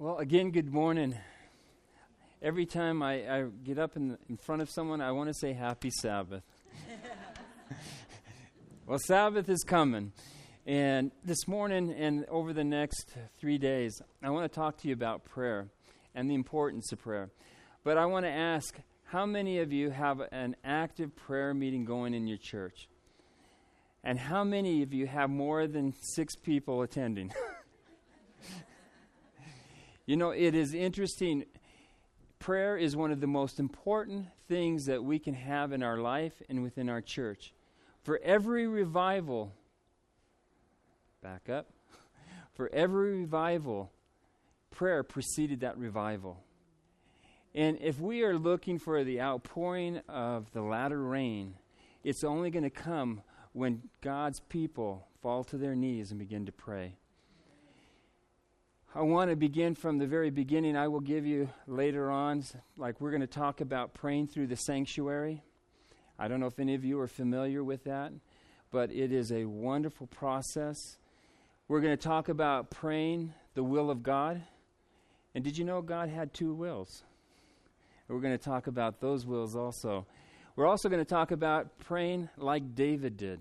Well, again, good morning. Every time I, I get up in, in front of someone, I want to say Happy Sabbath. well, Sabbath is coming. And this morning and over the next three days, I want to talk to you about prayer and the importance of prayer. But I want to ask how many of you have an active prayer meeting going in your church? And how many of you have more than six people attending? You know, it is interesting. Prayer is one of the most important things that we can have in our life and within our church. For every revival, back up, for every revival, prayer preceded that revival. And if we are looking for the outpouring of the latter rain, it's only going to come when God's people fall to their knees and begin to pray. I want to begin from the very beginning. I will give you later on, like we're going to talk about praying through the sanctuary. I don't know if any of you are familiar with that, but it is a wonderful process. We're going to talk about praying the will of God. And did you know God had two wills? We're going to talk about those wills also. We're also going to talk about praying like David did.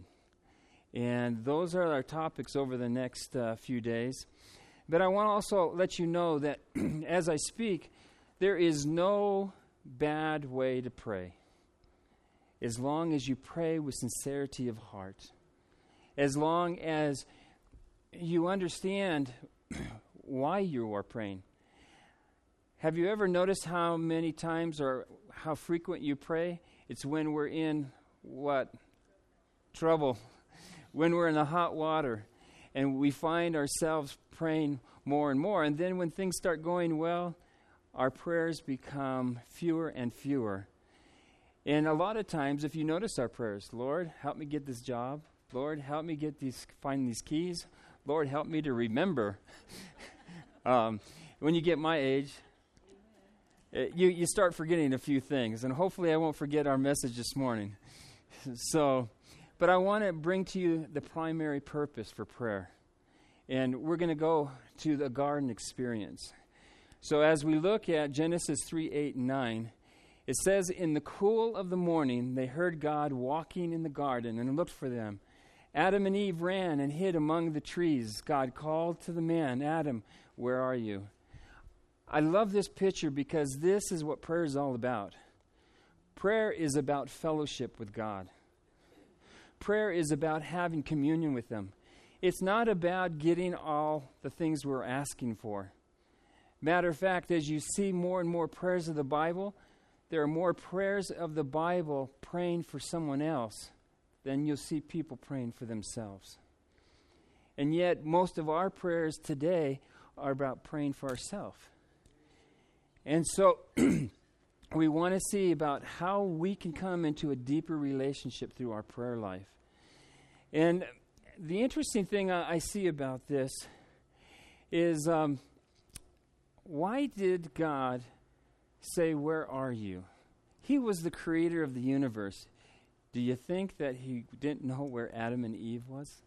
And those are our topics over the next uh, few days. But I want to also let you know that as I speak, there is no bad way to pray as long as you pray with sincerity of heart, as long as you understand why you are praying. Have you ever noticed how many times or how frequent you pray? It's when we're in what? Trouble. When we're in the hot water and we find ourselves praying more and more. And then when things start going well, our prayers become fewer and fewer. And a lot of times, if you notice our prayers, Lord, help me get this job. Lord, help me get these, find these keys. Lord, help me to remember. um, when you get my age, it, you, you start forgetting a few things. And hopefully, I won't forget our message this morning. so, but I want to bring to you the primary purpose for prayer. And we're going to go to the garden experience. So as we look at Genesis 3 8 and 9, it says, In the cool of the morning, they heard God walking in the garden and looked for them. Adam and Eve ran and hid among the trees. God called to the man, Adam, where are you? I love this picture because this is what prayer is all about. Prayer is about fellowship with God. Prayer is about having communion with them. It's not about getting all the things we're asking for. Matter of fact, as you see more and more prayers of the Bible, there are more prayers of the Bible praying for someone else than you'll see people praying for themselves. And yet, most of our prayers today are about praying for ourselves. And so, we want to see about how we can come into a deeper relationship through our prayer life. And the interesting thing I, I see about this is um, why did God say, Where are you? He was the creator of the universe. Do you think that he didn't know where Adam and Eve was?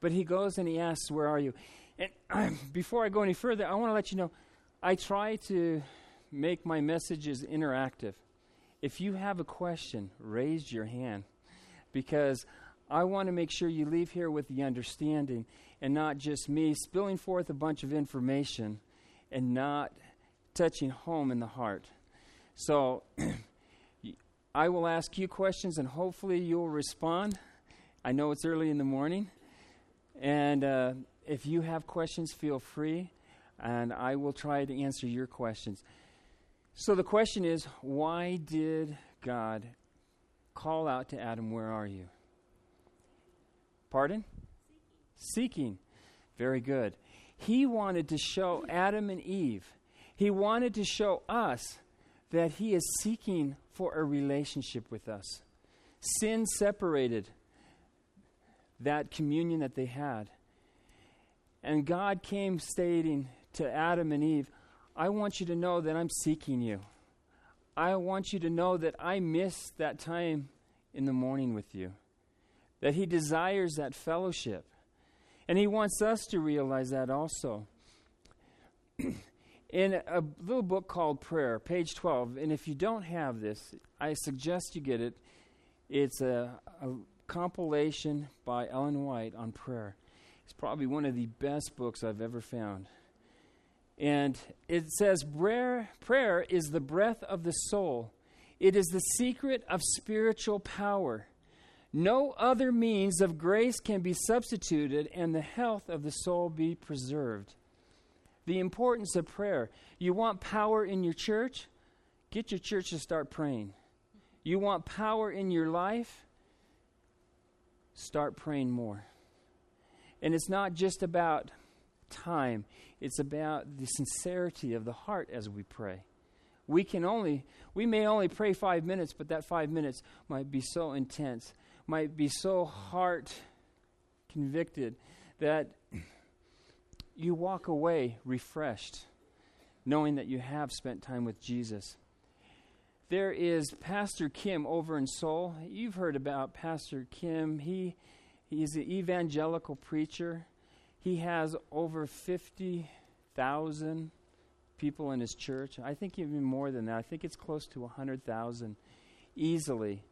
But he goes and he asks, Where are you? And before I go any further, I want to let you know I try to make my messages interactive. If you have a question, raise your hand because I want to make sure you leave here with the understanding and not just me spilling forth a bunch of information and not touching home in the heart. So I will ask you questions and hopefully you'll respond. I know it's early in the morning. And uh, if you have questions, feel free, and I will try to answer your questions. So the question is why did God call out to Adam, Where are you? Pardon? Seeking. Seeking. Very good. He wanted to show Adam and Eve, he wanted to show us that he is seeking for a relationship with us. Sin separated that communion that they had. And God came stating to Adam and Eve, I want you to know that I'm seeking you. I want you to know that I miss that time in the morning with you that He desires that fellowship. And He wants us to realize that also. in a little book called Prayer, page 12, and if you don't have this, I suggest you get it. It's a, a compilation by Ellen White on prayer. It's probably one of the best books I've ever found. And it says, prayer, prayer is the breath of the soul. It is the secret of spiritual power. No other means of grace can be substituted and the health of the soul be preserved. The importance of prayer. You want power in your church? Get your church to start praying. You want power in your life? Start praying more. And it's not just about time, it's about the sincerity of the heart as we pray. We can only, we may only pray five minutes, but that five minutes might be so intense, might be so heart convicted that you walk away refreshed, knowing that you have spent time with Jesus. There is Pastor Kim over in Seoul. You've heard about Pastor Kim. He he's an evangelical preacher. He has over 50,000 people in his church. I think even more than that. I think it's close to 100,000 easily.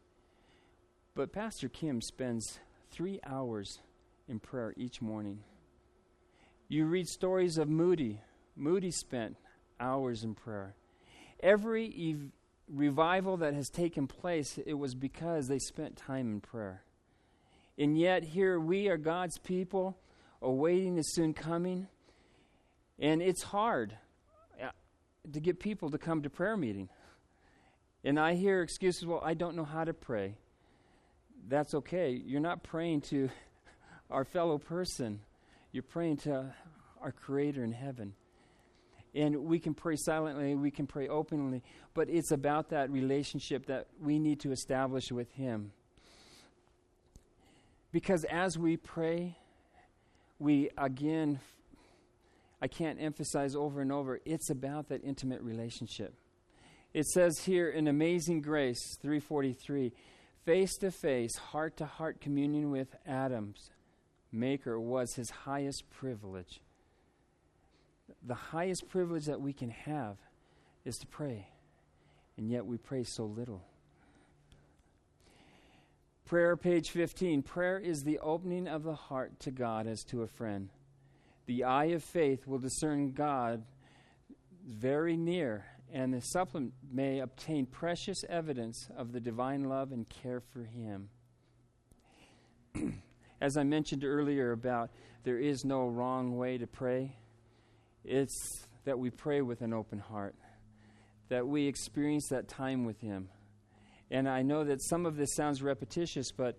But Pastor Kim spends three hours in prayer each morning. You read stories of Moody. Moody spent hours in prayer. Every ev- revival that has taken place, it was because they spent time in prayer. And yet, here we are God's people awaiting the soon coming. And it's hard uh, to get people to come to prayer meeting. And I hear excuses, well, I don't know how to pray. That's okay. You're not praying to our fellow person. You're praying to our Creator in heaven. And we can pray silently, we can pray openly, but it's about that relationship that we need to establish with Him. Because as we pray, we again, I can't emphasize over and over, it's about that intimate relationship. It says here in Amazing Grace 343 face to face, heart to heart communion with Adam's Maker was his highest privilege. The highest privilege that we can have is to pray, and yet we pray so little. Prayer, page 15. Prayer is the opening of the heart to God as to a friend. The eye of faith will discern God very near, and the supplement may obtain precious evidence of the divine love and care for Him. as I mentioned earlier about there is no wrong way to pray, it's that we pray with an open heart, that we experience that time with Him. And I know that some of this sounds repetitious, but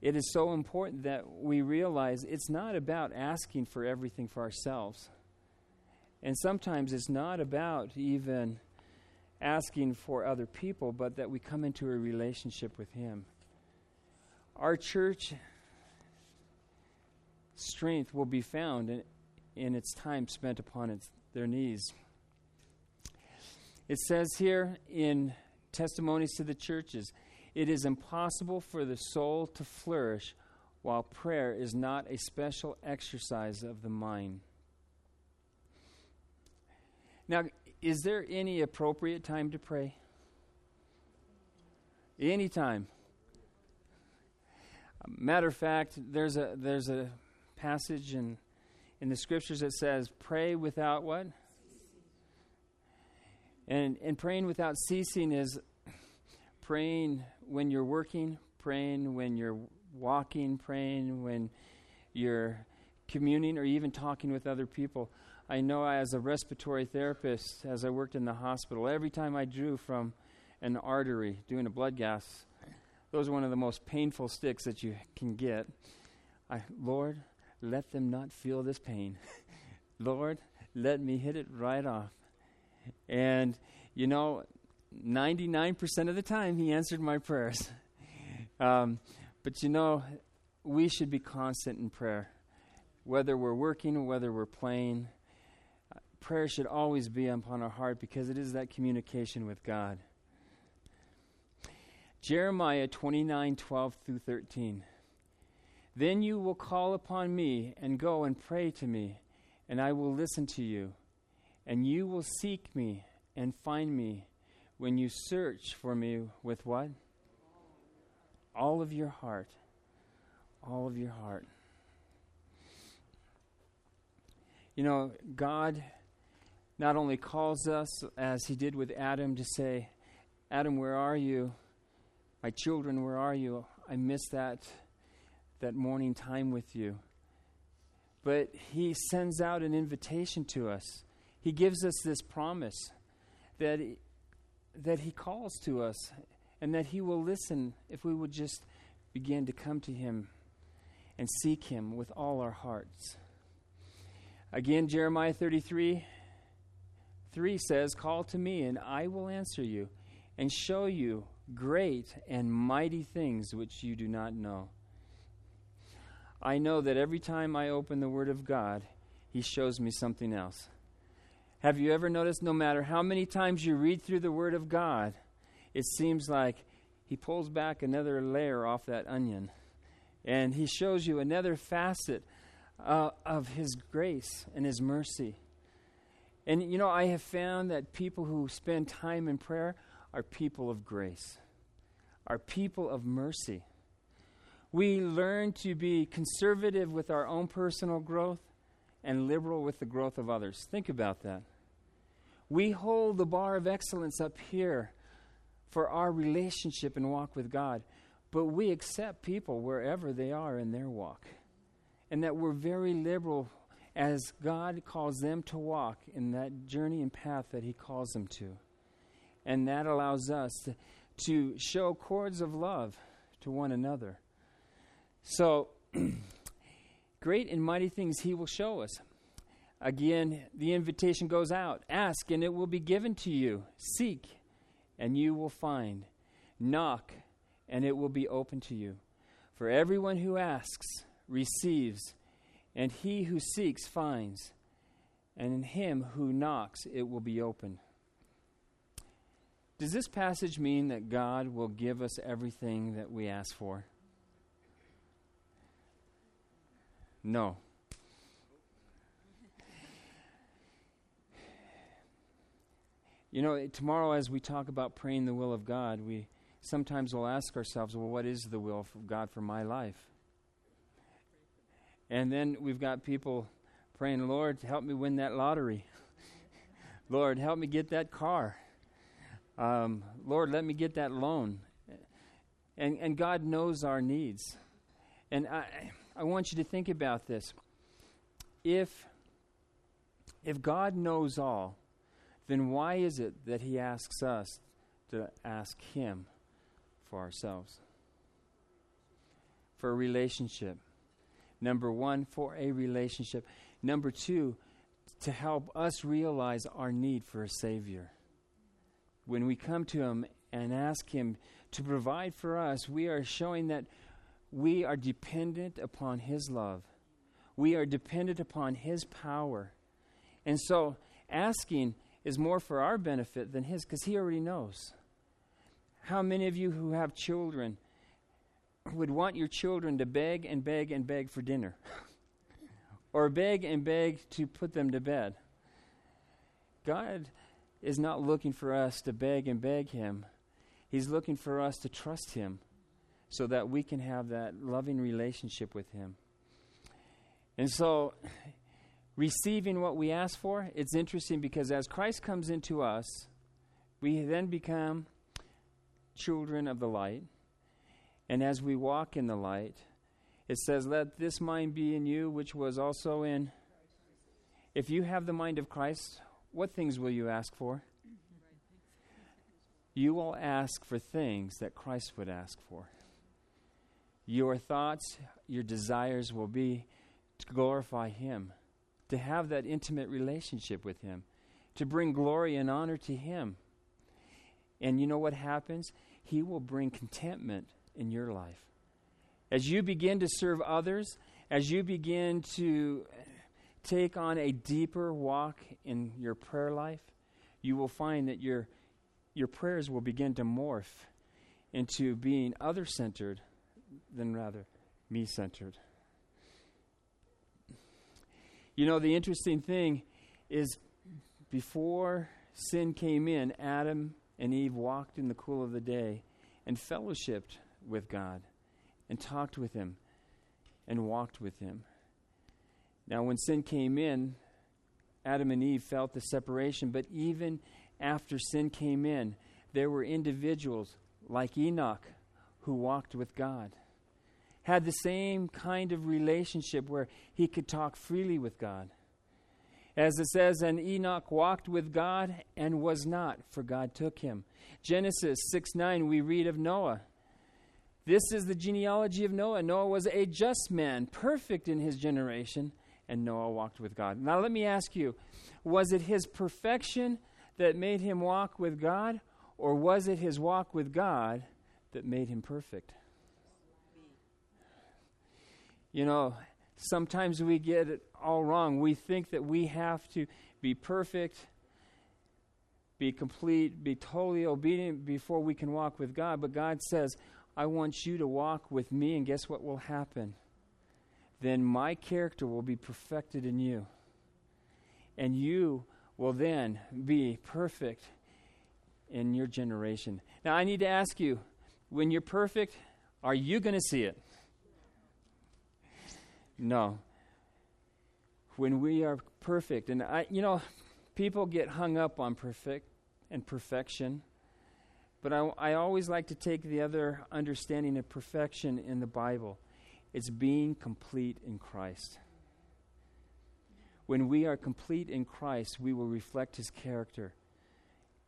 it is so important that we realize it's not about asking for everything for ourselves. And sometimes it's not about even asking for other people, but that we come into a relationship with Him. Our church strength will be found in, in its time spent upon its, their knees. It says here in Testimonies to the Churches it is impossible for the soul to flourish while prayer is not a special exercise of the mind. Now, is there any appropriate time to pray? Any time. Matter of fact, there's a there's a passage in in the scriptures that says, "Pray without what." And and praying without ceasing is praying when you're working, praying when you're walking, praying when you're communing, or even talking with other people. I know as a respiratory therapist, as I worked in the hospital, every time I drew from an artery doing a blood gas, those are one of the most painful sticks that you can get. I, Lord, let them not feel this pain. Lord, let me hit it right off. And, you know, 99% of the time, He answered my prayers. Um, but, you know, we should be constant in prayer. Whether we're working or whether we're playing, prayer should always be upon our heart because it is that communication with God. Jeremiah 29 12 through 13. Then you will call upon me and go and pray to me, and I will listen to you. And you will seek me and find me when you search for me with what? All of your heart. All of your heart. You know, God not only calls us, as he did with Adam, to say, Adam, where are you? My children, where are you? I miss that, that morning time with you. But he sends out an invitation to us. He gives us this promise that, that he calls to us and that he will listen if we would just begin to come to him and seek him with all our hearts. Again, Jeremiah 33 3 says, Call to me, and I will answer you, and show you great and mighty things which you do not know. I know that every time I open the Word of God, He shows me something else. Have you ever noticed, no matter how many times you read through the Word of God, it seems like He pulls back another layer off that onion and He shows you another facet uh, of His grace and His mercy. And you know, I have found that people who spend time in prayer are people of grace, are people of mercy. We learn to be conservative with our own personal growth and liberal with the growth of others. Think about that. We hold the bar of excellence up here for our relationship and walk with God, but we accept people wherever they are in their walk. And that we're very liberal as God calls them to walk in that journey and path that He calls them to. And that allows us to, to show cords of love to one another. So, great and mighty things He will show us. Again, the invitation goes out Ask, and it will be given to you. Seek, and you will find. Knock, and it will be open to you. For everyone who asks receives and he who seeks finds, and in him who knocks it will be open. Does this passage mean that God will give us everything that we ask for? No. You know, tomorrow as we talk about praying the will of God, we sometimes will ask ourselves, well, what is the will of God for my life? And then we've got people praying, Lord, help me win that lottery. Lord, help me get that car. Um, Lord, let me get that loan. And, and God knows our needs. And I, I want you to think about this. If, if God knows all, then why is it that He asks us to ask Him for ourselves? For a relationship. Number one, for a relationship. Number two, to help us realize our need for a Savior. When we come to Him and ask Him to provide for us, we are showing that we are dependent upon His love. We are dependent upon His power. And so, asking is more for our benefit than His because He already knows. How many of you who have children would want your children to beg and beg and beg for dinner, or beg and beg to put them to bed. God is not looking for us to beg and beg Him, He's looking for us to trust Him so that we can have that loving relationship with Him. And so, receiving what we ask for, it's interesting because as Christ comes into us, we then become children of the light. And as we walk in the light, it says, Let this mind be in you, which was also in. If you have the mind of Christ, what things will you ask for? You will ask for things that Christ would ask for. Your thoughts, your desires will be to glorify Him, to have that intimate relationship with Him, to bring glory and honor to Him. And you know what happens? He will bring contentment in your life. As you begin to serve others, as you begin to take on a deeper walk in your prayer life, you will find that your, your prayers will begin to morph into being other centered than rather me centered. You know, the interesting thing is before sin came in, Adam and Eve walked in the cool of the day and fellowshipped with God and talked with Him and walked with Him. Now, when sin came in, Adam and Eve felt the separation, but even after sin came in, there were individuals like Enoch who walked with God, had the same kind of relationship where he could talk freely with God. As it says, and Enoch walked with God and was not, for God took him. Genesis 6 9, we read of Noah. This is the genealogy of Noah. Noah was a just man, perfect in his generation, and Noah walked with God. Now, let me ask you was it his perfection that made him walk with God, or was it his walk with God that made him perfect? You know, sometimes we get it all wrong. We think that we have to be perfect, be complete, be totally obedient before we can walk with God. But God says, I want you to walk with me, and guess what will happen? Then my character will be perfected in you. And you will then be perfect in your generation. Now, I need to ask you when you're perfect, are you going to see it? No. When we are perfect, and I, you know, people get hung up on perfect and perfection, but I, I always like to take the other understanding of perfection in the Bible. It's being complete in Christ. When we are complete in Christ, we will reflect his character.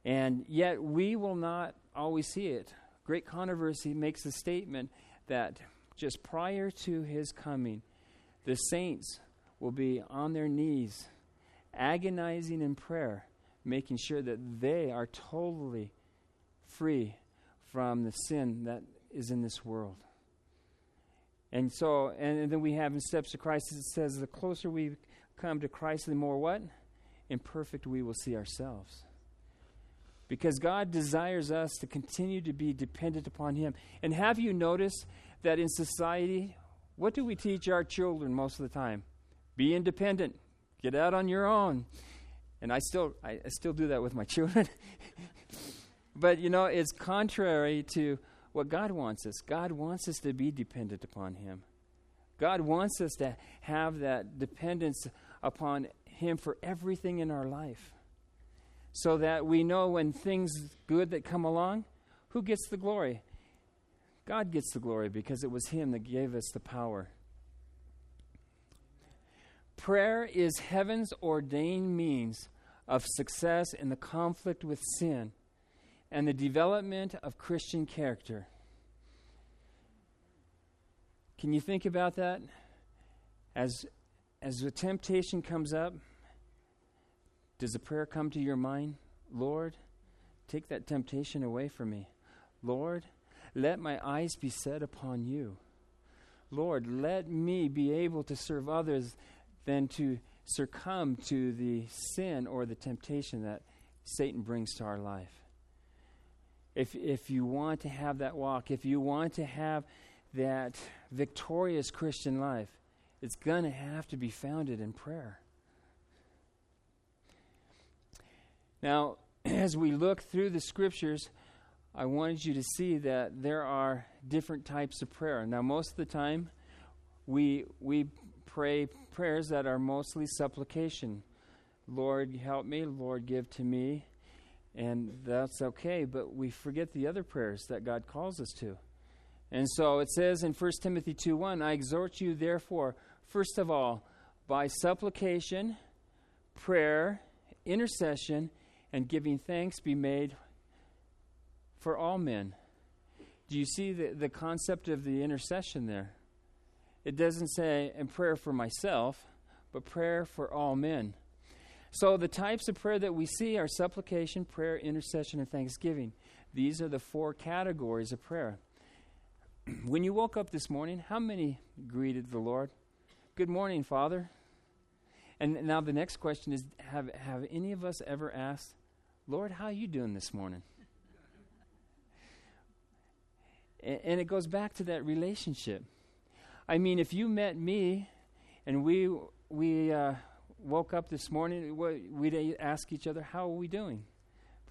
And yet, we will not always see it. Great Controversy makes the statement that just prior to his coming, the saints will be on their knees, agonizing in prayer, making sure that they are totally free from the sin that is in this world. And so, and, and then we have in Steps to Christ, it says, the closer we come to Christ, the more what? Imperfect we will see ourselves. Because God desires us to continue to be dependent upon Him. And have you noticed that in society, what do we teach our children most of the time? Be independent. Get out on your own. And I still I, I still do that with my children. but you know, it's contrary to what God wants us. God wants us to be dependent upon Him. God wants us to have that dependence upon Him for everything in our life. So that we know when things good that come along, who gets the glory? God gets the glory because it was Him that gave us the power. Prayer is heaven's ordained means of success in the conflict with sin and the development of Christian character. Can you think about that? As, as the temptation comes up, does a prayer come to your mind? Lord, take that temptation away from me. Lord, let my eyes be set upon you. Lord, let me be able to serve others than to succumb to the sin or the temptation that Satan brings to our life if, if you want to have that walk, if you want to have that victorious Christian life, it's going to have to be founded in prayer. Now, as we look through the scriptures, I wanted you to see that there are different types of prayer. Now, most of the time, we, we pray prayers that are mostly supplication. Lord, help me. Lord, give to me and that's okay, but we forget the other prayers that God calls us to. And so it says in 1 Timothy 2 1, I exhort you, therefore, first of all, by supplication, prayer, intercession, and giving thanks be made for all men. Do you see the, the concept of the intercession there? It doesn't say, in prayer for myself, but prayer for all men. So, the types of prayer that we see are supplication, prayer, intercession, and thanksgiving. These are the four categories of prayer. when you woke up this morning, how many greeted the Lord? Good morning, Father. And now the next question is have, have any of us ever asked, Lord, how are you doing this morning? And, it goes back to that relationship. I mean, if you met me and we, we, uh, woke up this morning, we'd ask each other, How are we doing?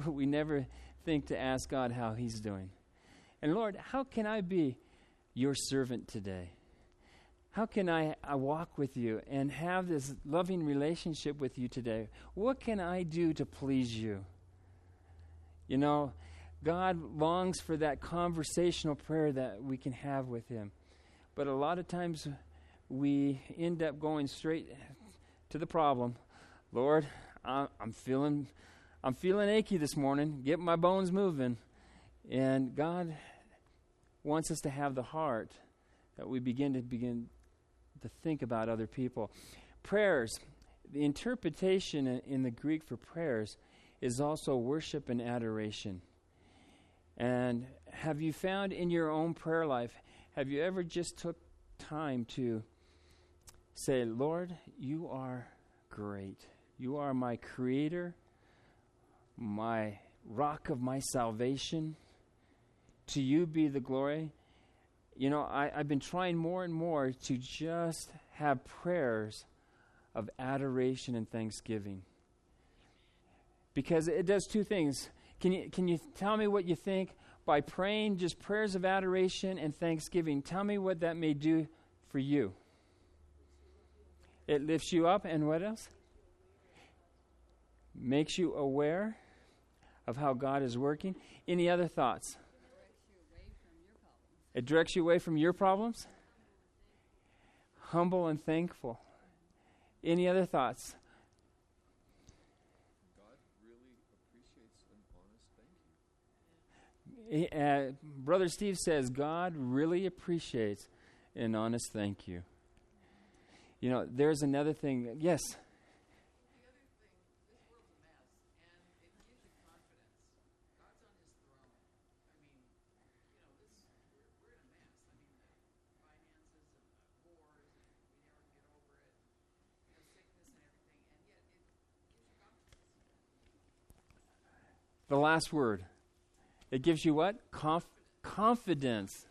But we never think to ask God how He's doing. And Lord, how can I be your servant today? How can I, I walk with you and have this loving relationship with you today? What can I do to please you? You know, God longs for that conversational prayer that we can have with Him. But a lot of times we end up going straight to the problem. Lord, I'm feeling I'm feeling achy this morning. Get my bones moving. And God wants us to have the heart that we begin to begin to think about other people. Prayers, the interpretation in the Greek for prayers is also worship and adoration. And have you found in your own prayer life, have you ever just took time to say, Lord, you are great. You are my creator, my rock of my salvation. To you be the glory. You know, I, I've been trying more and more to just have prayers of adoration and thanksgiving. Because it does two things. Can you, can you tell me what you think by praying just prayers of adoration and thanksgiving? Tell me what that may do for you. It lifts you up, and what else? Makes you aware of how God is working. Any other thoughts? It directs you away from your problems. Humble and thankful. Any other thoughts? He, uh, Brother Steve says God really appreciates an honest thank you. You know, there's another thing. Yes. The last word. It gives you what? Conf- confidence.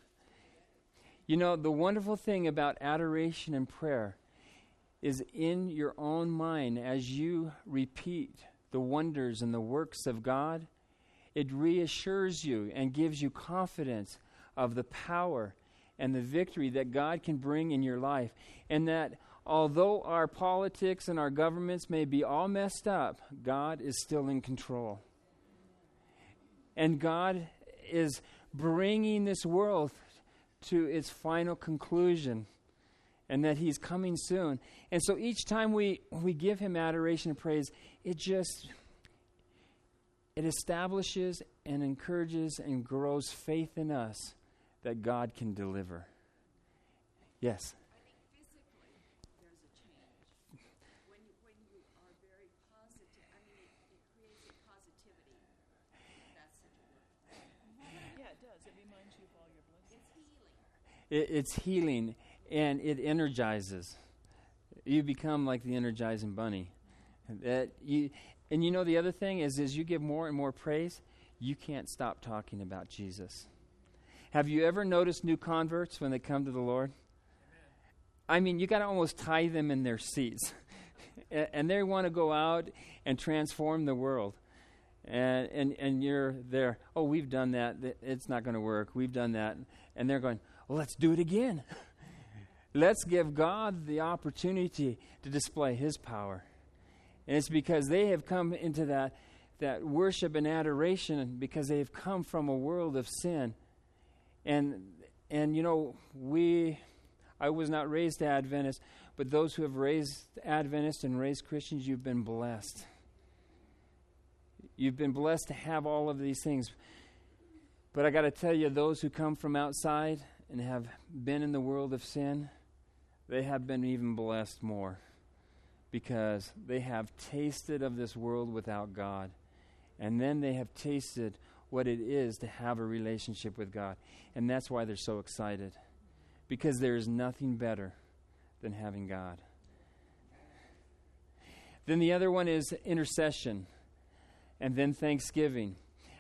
You know, the wonderful thing about adoration and prayer is in your own mind as you repeat the wonders and the works of God, it reassures you and gives you confidence of the power and the victory that God can bring in your life. And that although our politics and our governments may be all messed up, God is still in control. And God is bringing this world to its final conclusion and that he's coming soon. And so each time we, we give him adoration and praise, it just it establishes and encourages and grows faith in us that God can deliver. Yes. It, it's healing and it energizes. You become like the energizing bunny. That you, and you know the other thing is, as you give more and more praise, you can't stop talking about Jesus. Have you ever noticed new converts when they come to the Lord? I mean, you got to almost tie them in their seats. and they want to go out and transform the world. And, and, and you're there, oh, we've done that. It's not going to work. We've done that. And they're going, let's do it again. let's give God the opportunity to display His power. And it's because they have come into that, that worship and adoration because they have come from a world of sin. And, and you know, we, I was not raised Adventist, but those who have raised Adventists and raised Christians, you've been blessed. You've been blessed to have all of these things. But I got to tell you, those who come from outside and have been in the world of sin, they have been even blessed more because they have tasted of this world without God. And then they have tasted what it is to have a relationship with God. And that's why they're so excited because there is nothing better than having God. Then the other one is intercession, and then thanksgiving.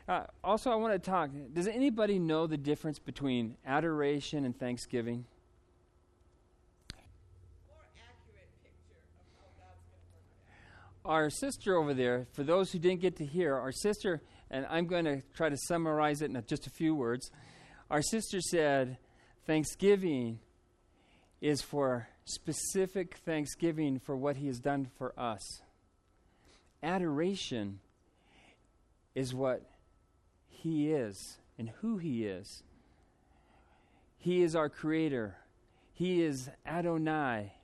Uh, also, I want to talk. Does anybody know the difference between adoration and thanksgiving? our sister over there, for those who didn't get to hear, our sister, and I'm going to try to summarize it in just a few words. Our sister said, Thanksgiving is for specific thanksgiving for what he has done for us. Adoration is what he is and who he is. He is our creator. He is Adonai.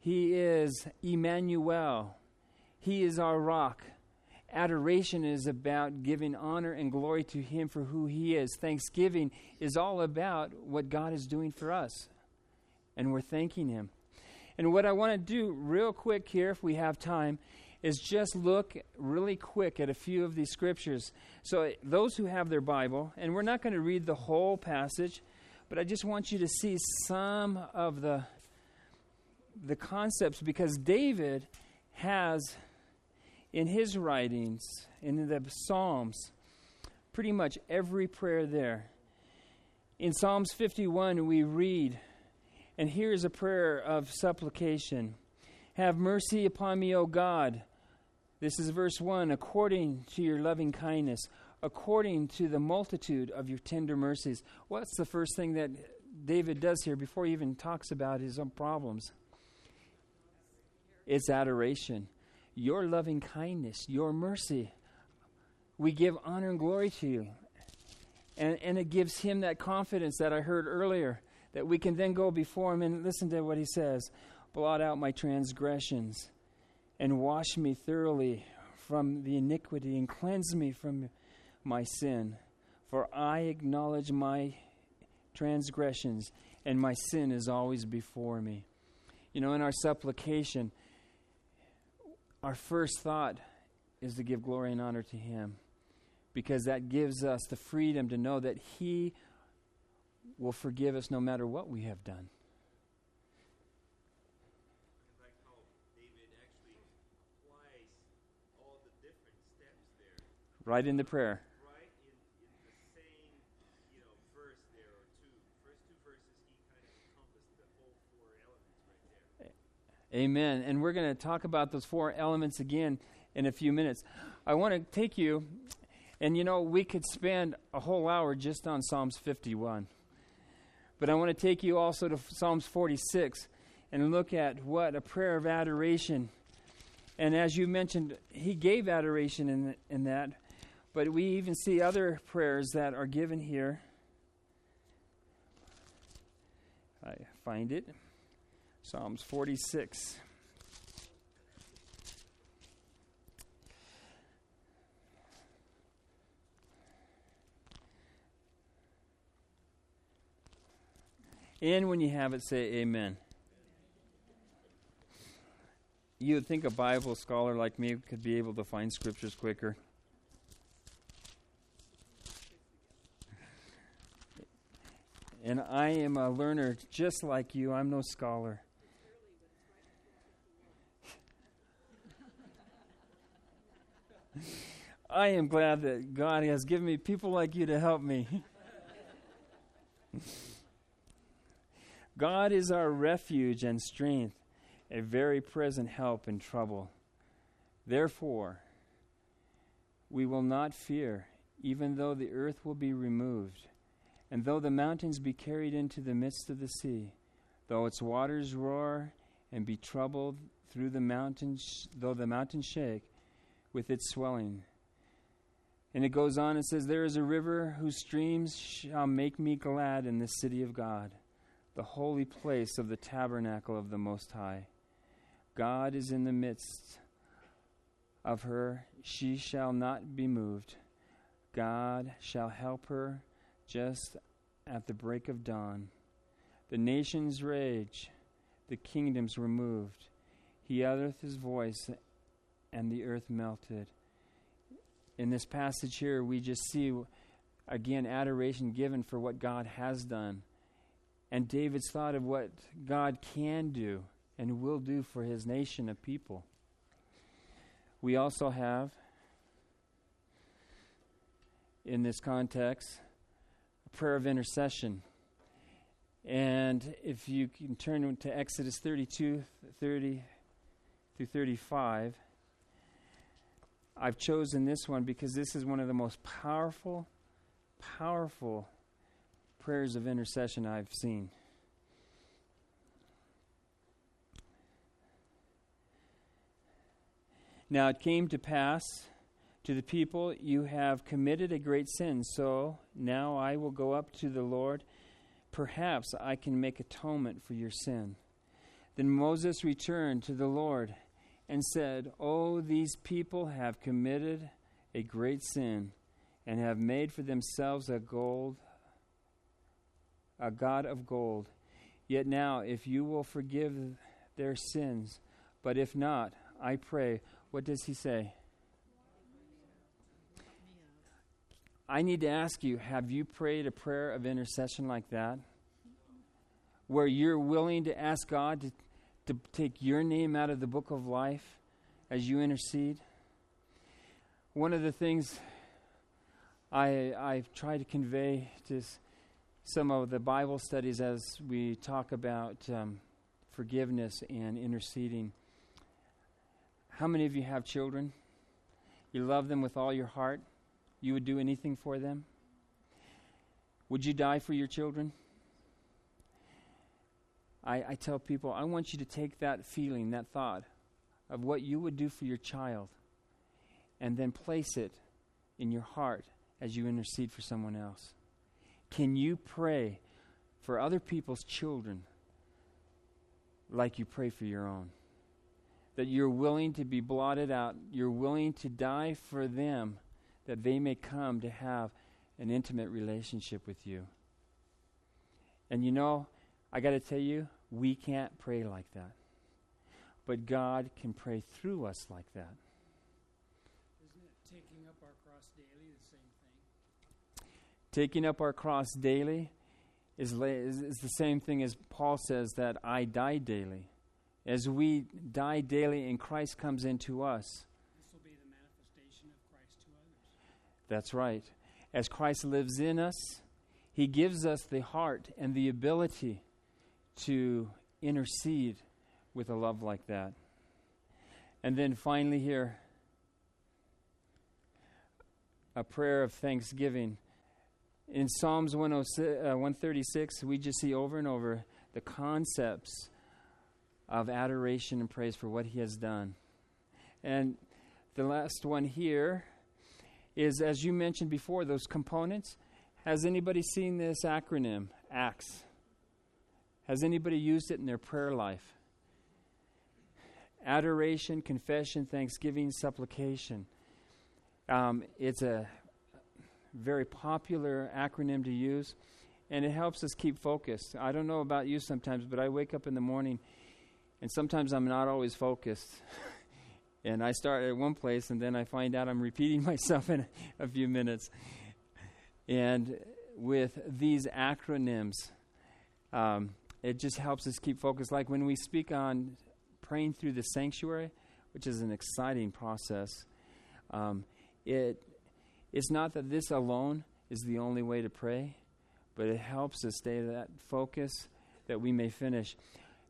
He is Emmanuel. He is our rock. Adoration is about giving honor and glory to Him for who He is. Thanksgiving is all about what God is doing for us. And we're thanking Him. And what I want to do, real quick here, if we have time, is just look really quick at a few of these scriptures. So, those who have their Bible, and we're not going to read the whole passage, but I just want you to see some of the the concepts because David has in his writings in the Psalms pretty much every prayer there. In Psalms 51 we read and here is a prayer of supplication. Have mercy upon me, O God. This is verse 1 according to your loving kindness according to the multitude of your tender mercies. What's the first thing that David does here before he even talks about his own problems? It's adoration. Your loving kindness, your mercy. We give honor and glory to you. And, and it gives him that confidence that I heard earlier that we can then go before him and listen to what he says blot out my transgressions and wash me thoroughly from the iniquity and cleanse me from my sin, for I acknowledge my transgressions, and my sin is always before me. You know, in our supplication, our first thought is to give glory and honor to Him because that gives us the freedom to know that He will forgive us no matter what we have done. Right in the prayer. Amen. And we're going to talk about those four elements again in a few minutes. I want to take you, and you know, we could spend a whole hour just on Psalms 51. But I want to take you also to Psalms 46 and look at what a prayer of adoration. And as you mentioned, he gave adoration in, in that. But we even see other prayers that are given here. I find it. Psalms 46. And when you have it, say amen. You would think a Bible scholar like me could be able to find scriptures quicker. And I am a learner just like you. I'm no scholar. I am glad that God has given me people like you to help me. God is our refuge and strength, a very present help in trouble. Therefore, we will not fear, even though the earth will be removed, and though the mountains be carried into the midst of the sea, though its waters roar and be troubled through the mountains, though the mountains shake with its swelling. And it goes on and says, There is a river whose streams shall make me glad in the city of God, the holy place of the tabernacle of the Most High. God is in the midst of her, she shall not be moved. God shall help her just at the break of dawn. The nations rage, the kingdoms were moved. He uttereth his voice, and the earth melted. In this passage here, we just see again adoration given for what God has done. And David's thought of what God can do and will do for his nation of people. We also have, in this context, prayer of intercession. And if you can turn to Exodus 32 30 through 35. I've chosen this one because this is one of the most powerful, powerful prayers of intercession I've seen. Now it came to pass to the people, You have committed a great sin, so now I will go up to the Lord. Perhaps I can make atonement for your sin. Then Moses returned to the Lord and said, Oh, these people have committed a great sin and have made for themselves a gold a god of gold. Yet now if you will forgive their sins, but if not, I pray, what does he say? I need to ask you have you prayed a prayer of intercession like that? Where you're willing to ask God to, to take your name out of the book of life as you intercede? One of the things I, I try to convey to some of the Bible studies as we talk about um, forgiveness and interceding how many of you have children? You love them with all your heart? You would do anything for them? Would you die for your children? I, I tell people, I want you to take that feeling, that thought of what you would do for your child, and then place it in your heart as you intercede for someone else. Can you pray for other people's children like you pray for your own? that you're willing to be blotted out, you're willing to die for them, that they may come to have an intimate relationship with you. And you know, I got to tell you, we can't pray like that. But God can pray through us like that. Isn't it taking up our cross daily the same thing? Taking up our cross daily is, is, is the same thing as Paul says that I die daily. As we die daily and Christ comes into us. This will be the manifestation of Christ to others. That's right. As Christ lives in us, He gives us the heart and the ability to intercede with a love like that. And then finally, here, a prayer of thanksgiving. In Psalms 136, uh, we just see over and over the concepts of adoration and praise for what he has done. And the last one here is, as you mentioned before, those components. Has anybody seen this acronym, ACTS? Has anybody used it in their prayer life? Adoration, confession, thanksgiving, supplication. Um, it's a very popular acronym to use, and it helps us keep focused. I don't know about you sometimes, but I wake up in the morning and sometimes I'm not always focused. and I start at one place and then I find out I'm repeating myself in a few minutes. And with these acronyms, um, it just helps us keep focused. Like when we speak on praying through the sanctuary, which is an exciting process, um, it, it's not that this alone is the only way to pray, but it helps us stay that focus that we may finish.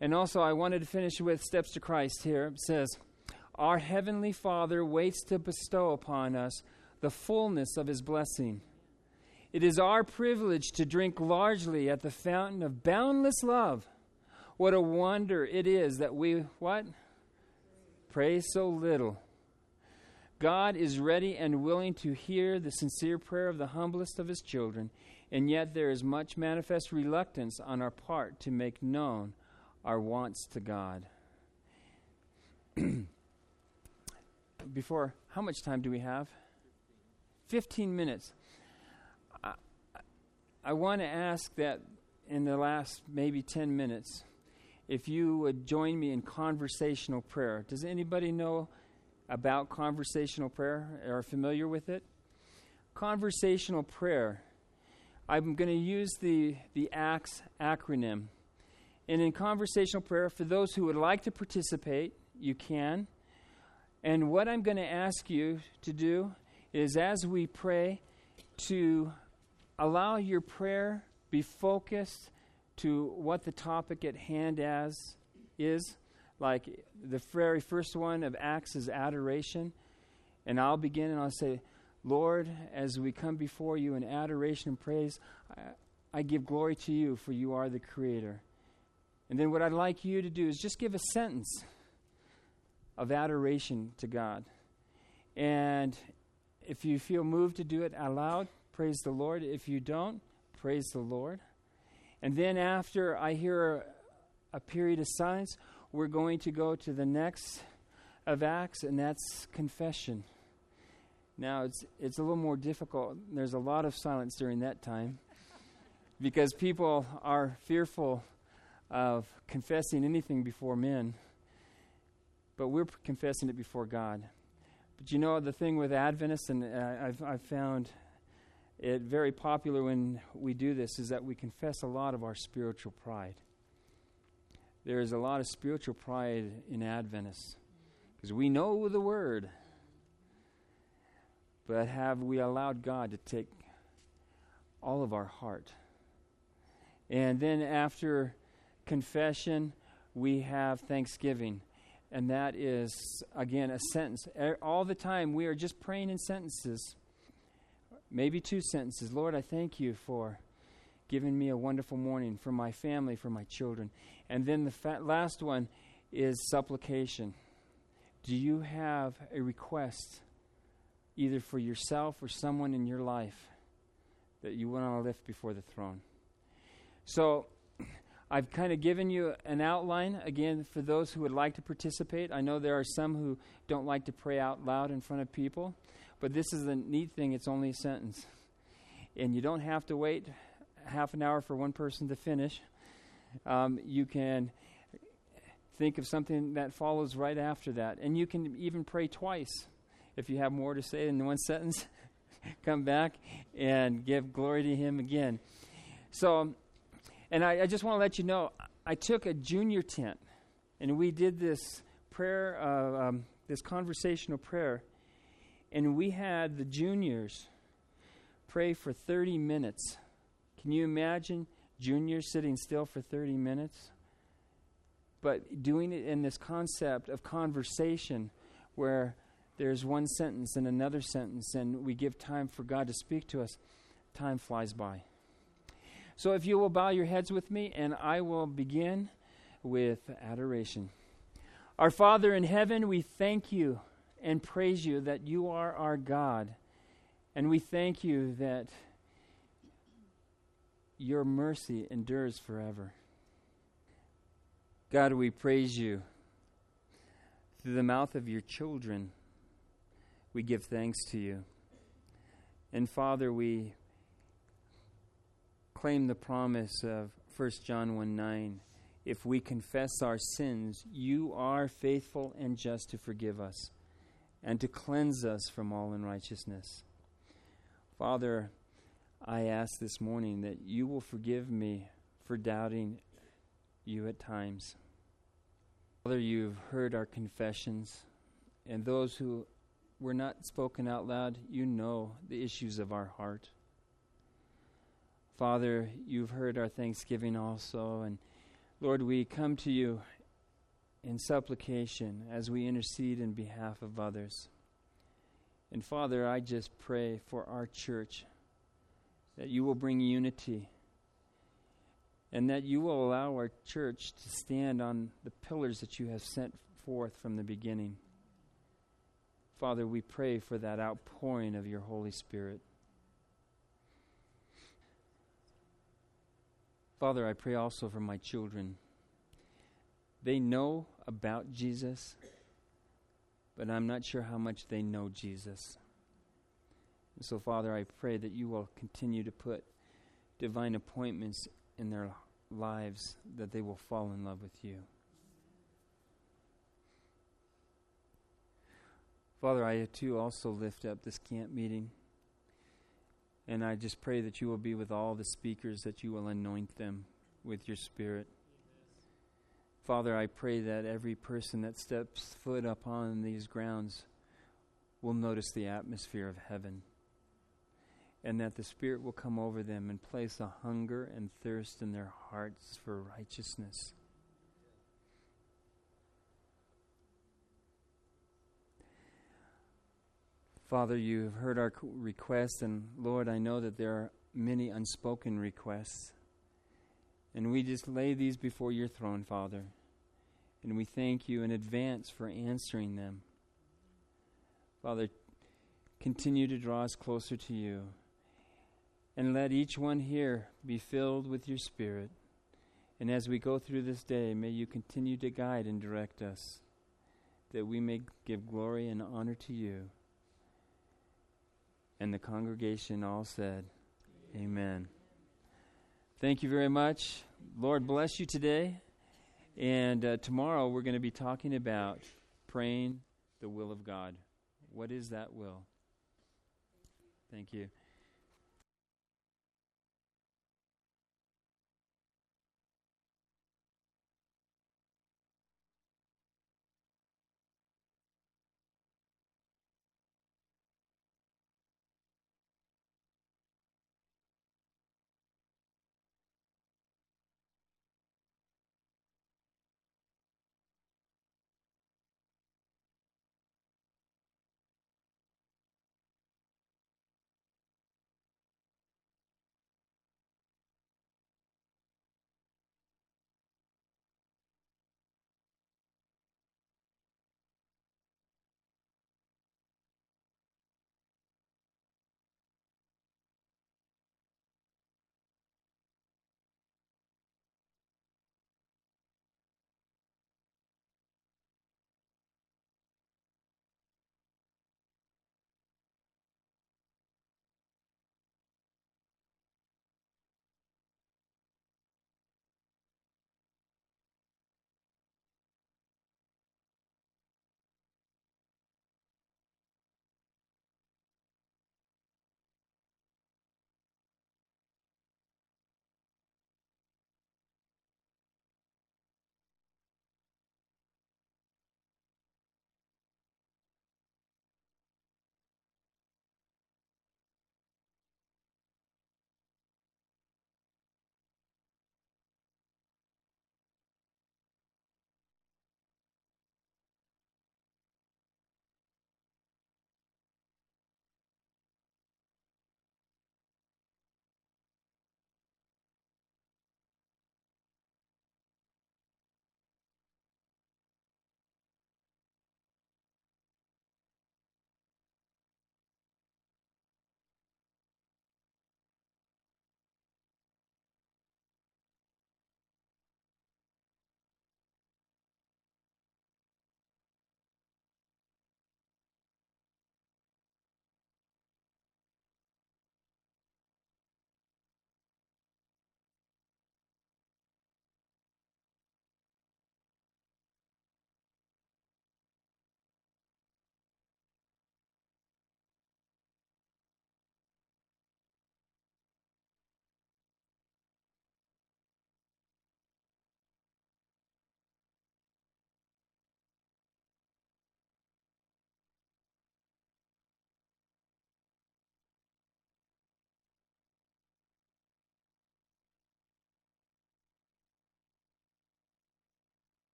And also, I wanted to finish with Steps to Christ here. It says, Our Heavenly Father waits to bestow upon us the fullness of His blessing. It is our privilege to drink largely at the fountain of boundless love. What a wonder it is that we, what? Pray so little. God is ready and willing to hear the sincere prayer of the humblest of his children, and yet there is much manifest reluctance on our part to make known our wants to God. Before, how much time do we have? 15 minutes. I, I want to ask that in the last maybe 10 minutes, if you would join me in conversational prayer. Does anybody know about conversational prayer or are familiar with it? Conversational prayer. I'm going to use the, the ACTS acronym. And in conversational prayer, for those who would like to participate, you can. And what I'm going to ask you to do is as we pray, to allow your prayer be focused to what the topic at hand as is. Like the very first one of Acts is adoration. And I'll begin and I'll say, Lord, as we come before you in adoration and praise, I, I give glory to you, for you are the Creator. And then what I'd like you to do is just give a sentence of adoration to God. And if you feel moved to do it aloud, praise the Lord. If you don't, praise the Lord. And then after I hear a, a period of silence, we're going to go to the next of Acts, and that's confession. Now, it's, it's a little more difficult. There's a lot of silence during that time because people are fearful of confessing anything before men, but we're confessing it before God. But you know, the thing with Adventists, and uh, I've, I've found it very popular when we do this, is that we confess a lot of our spiritual pride. There is a lot of spiritual pride in Adventists because we know the Word. But have we allowed God to take all of our heart? And then after confession, we have thanksgiving. And that is, again, a sentence. All the time, we are just praying in sentences. Maybe two sentences. Lord, I thank you for giving me a wonderful morning, for my family, for my children. And then the fa- last one is supplication. Do you have a request, either for yourself or someone in your life, that you want to lift before the throne? So, I've kind of given you an outline again for those who would like to participate. I know there are some who don't like to pray out loud in front of people, but this is the neat thing it's only a sentence. And you don't have to wait half an hour for one person to finish. Um, you can think of something that follows right after that. And you can even pray twice if you have more to say in one sentence. come back and give glory to Him again. So, and I, I just want to let you know, I took a junior tent, and we did this prayer, uh, um, this conversational prayer, and we had the juniors pray for 30 minutes. Can you imagine juniors sitting still for 30 minutes? But doing it in this concept of conversation where there's one sentence and another sentence, and we give time for God to speak to us, time flies by. So if you will bow your heads with me, and I will begin with adoration. Our Father in heaven, we thank you and praise you that you are our God. And we thank you that your mercy endures forever. God, we praise you. Through the mouth of your children, we give thanks to you. And Father, we claim the promise of 1 John 1 9. If we confess our sins, you are faithful and just to forgive us and to cleanse us from all unrighteousness. Father, I ask this morning that you will forgive me for doubting you at times. Father, you've heard our confessions, and those who were not spoken out loud, you know the issues of our heart. Father, you've heard our thanksgiving also. And Lord, we come to you in supplication as we intercede in behalf of others. And Father, I just pray for our church that you will bring unity and that you will allow our church to stand on the pillars that you have sent forth from the beginning. Father, we pray for that outpouring of your Holy Spirit. Father, I pray also for my children. They know about Jesus, but I'm not sure how much they know Jesus. And so, Father, I pray that you will continue to put divine appointments in their lives, that they will fall in love with you. Father, I too also lift up this camp meeting. And I just pray that you will be with all the speakers, that you will anoint them with your spirit. Father, I pray that every person that steps foot upon these grounds will notice the atmosphere of heaven. And that the Spirit will come over them and place a hunger and thirst in their hearts for righteousness. Father, you have heard our requests, and Lord, I know that there are many unspoken requests. And we just lay these before your throne, Father. And we thank you in advance for answering them. Father, continue to draw us closer to you. And let each one here be filled with your Spirit. And as we go through this day, may you continue to guide and direct us, that we may give glory and honor to you. And the congregation all said, Amen. Amen. Thank you very much. Lord bless you today. And uh, tomorrow we're going to be talking about praying the will of God. What is that will? Thank you.